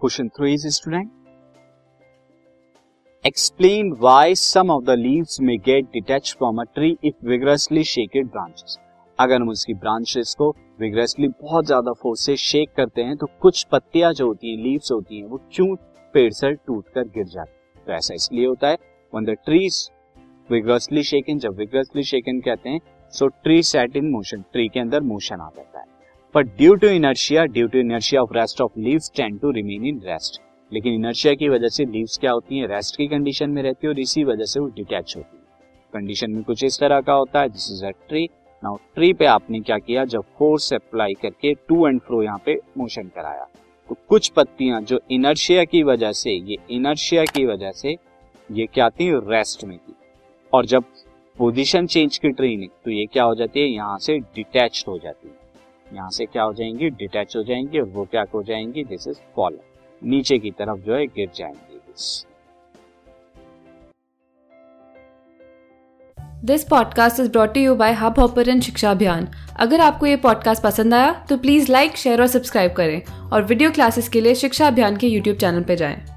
Question three is student explain why some of the leaves may get detach from a tree if vigorously shaked branches अगर हम उसकी branches को vigorously बहुत ज़्यादा force से shake करते हैं तो कुछ पत्तियाँ जो होती हैं लीव्स होती हैं, वो क्यों पेड़ से टूट कर गिर जाती है? तो ऐसा इसलिए होता है when the trees vigorously shaken जब विग्रसली शेकन कहते हैं so tree set in motion tree के अंदर मोशन आ जाता है। But due to inertia due to inertia of rest of leaves tend to remain in rest लेकिन इनर्शिया की वजह से लीव्स क्या होती है? रेस्ट की कंडीशन में रहती है और इसी वजह से वो डिटैच होती है। कंडीशन में कुछ इस तरह का होता है this is a tree now tree पे आपने क्या किया? जब फोर्स अप्लाई करके टू एंड फ्रो यहाँ पे मोशन कराया। तो कुछ पत्तियाँ जो इनर्शिया की वजह से, ये इनर्शिया की वजह से, ये क्या थी? रेस्ट में थी। और जब पोजीशन चेंज की ट्री ने तो ये क्या हो जाती है? यहाँ से डिटैच हो जाती है। यहाँ से क्या हो जाएँगी? डिटैच हो जाएँगी और वो क्या हो जाएँगी? दिस इज़ फॉलन नीचे की तरफ़ जो है, गिर जाएँगे this podcast is brought you by Hubhopper Shiksha Abhiyan अगर आपको ये पॉडकास्ट पसंद आया तो प्लीज़ लाइक शेयर और सब्सक्राइब करें। और वीडियो क्लासेस के लिए शिक्षा अभियान के यूट्यूब चैनल पर जाएँ।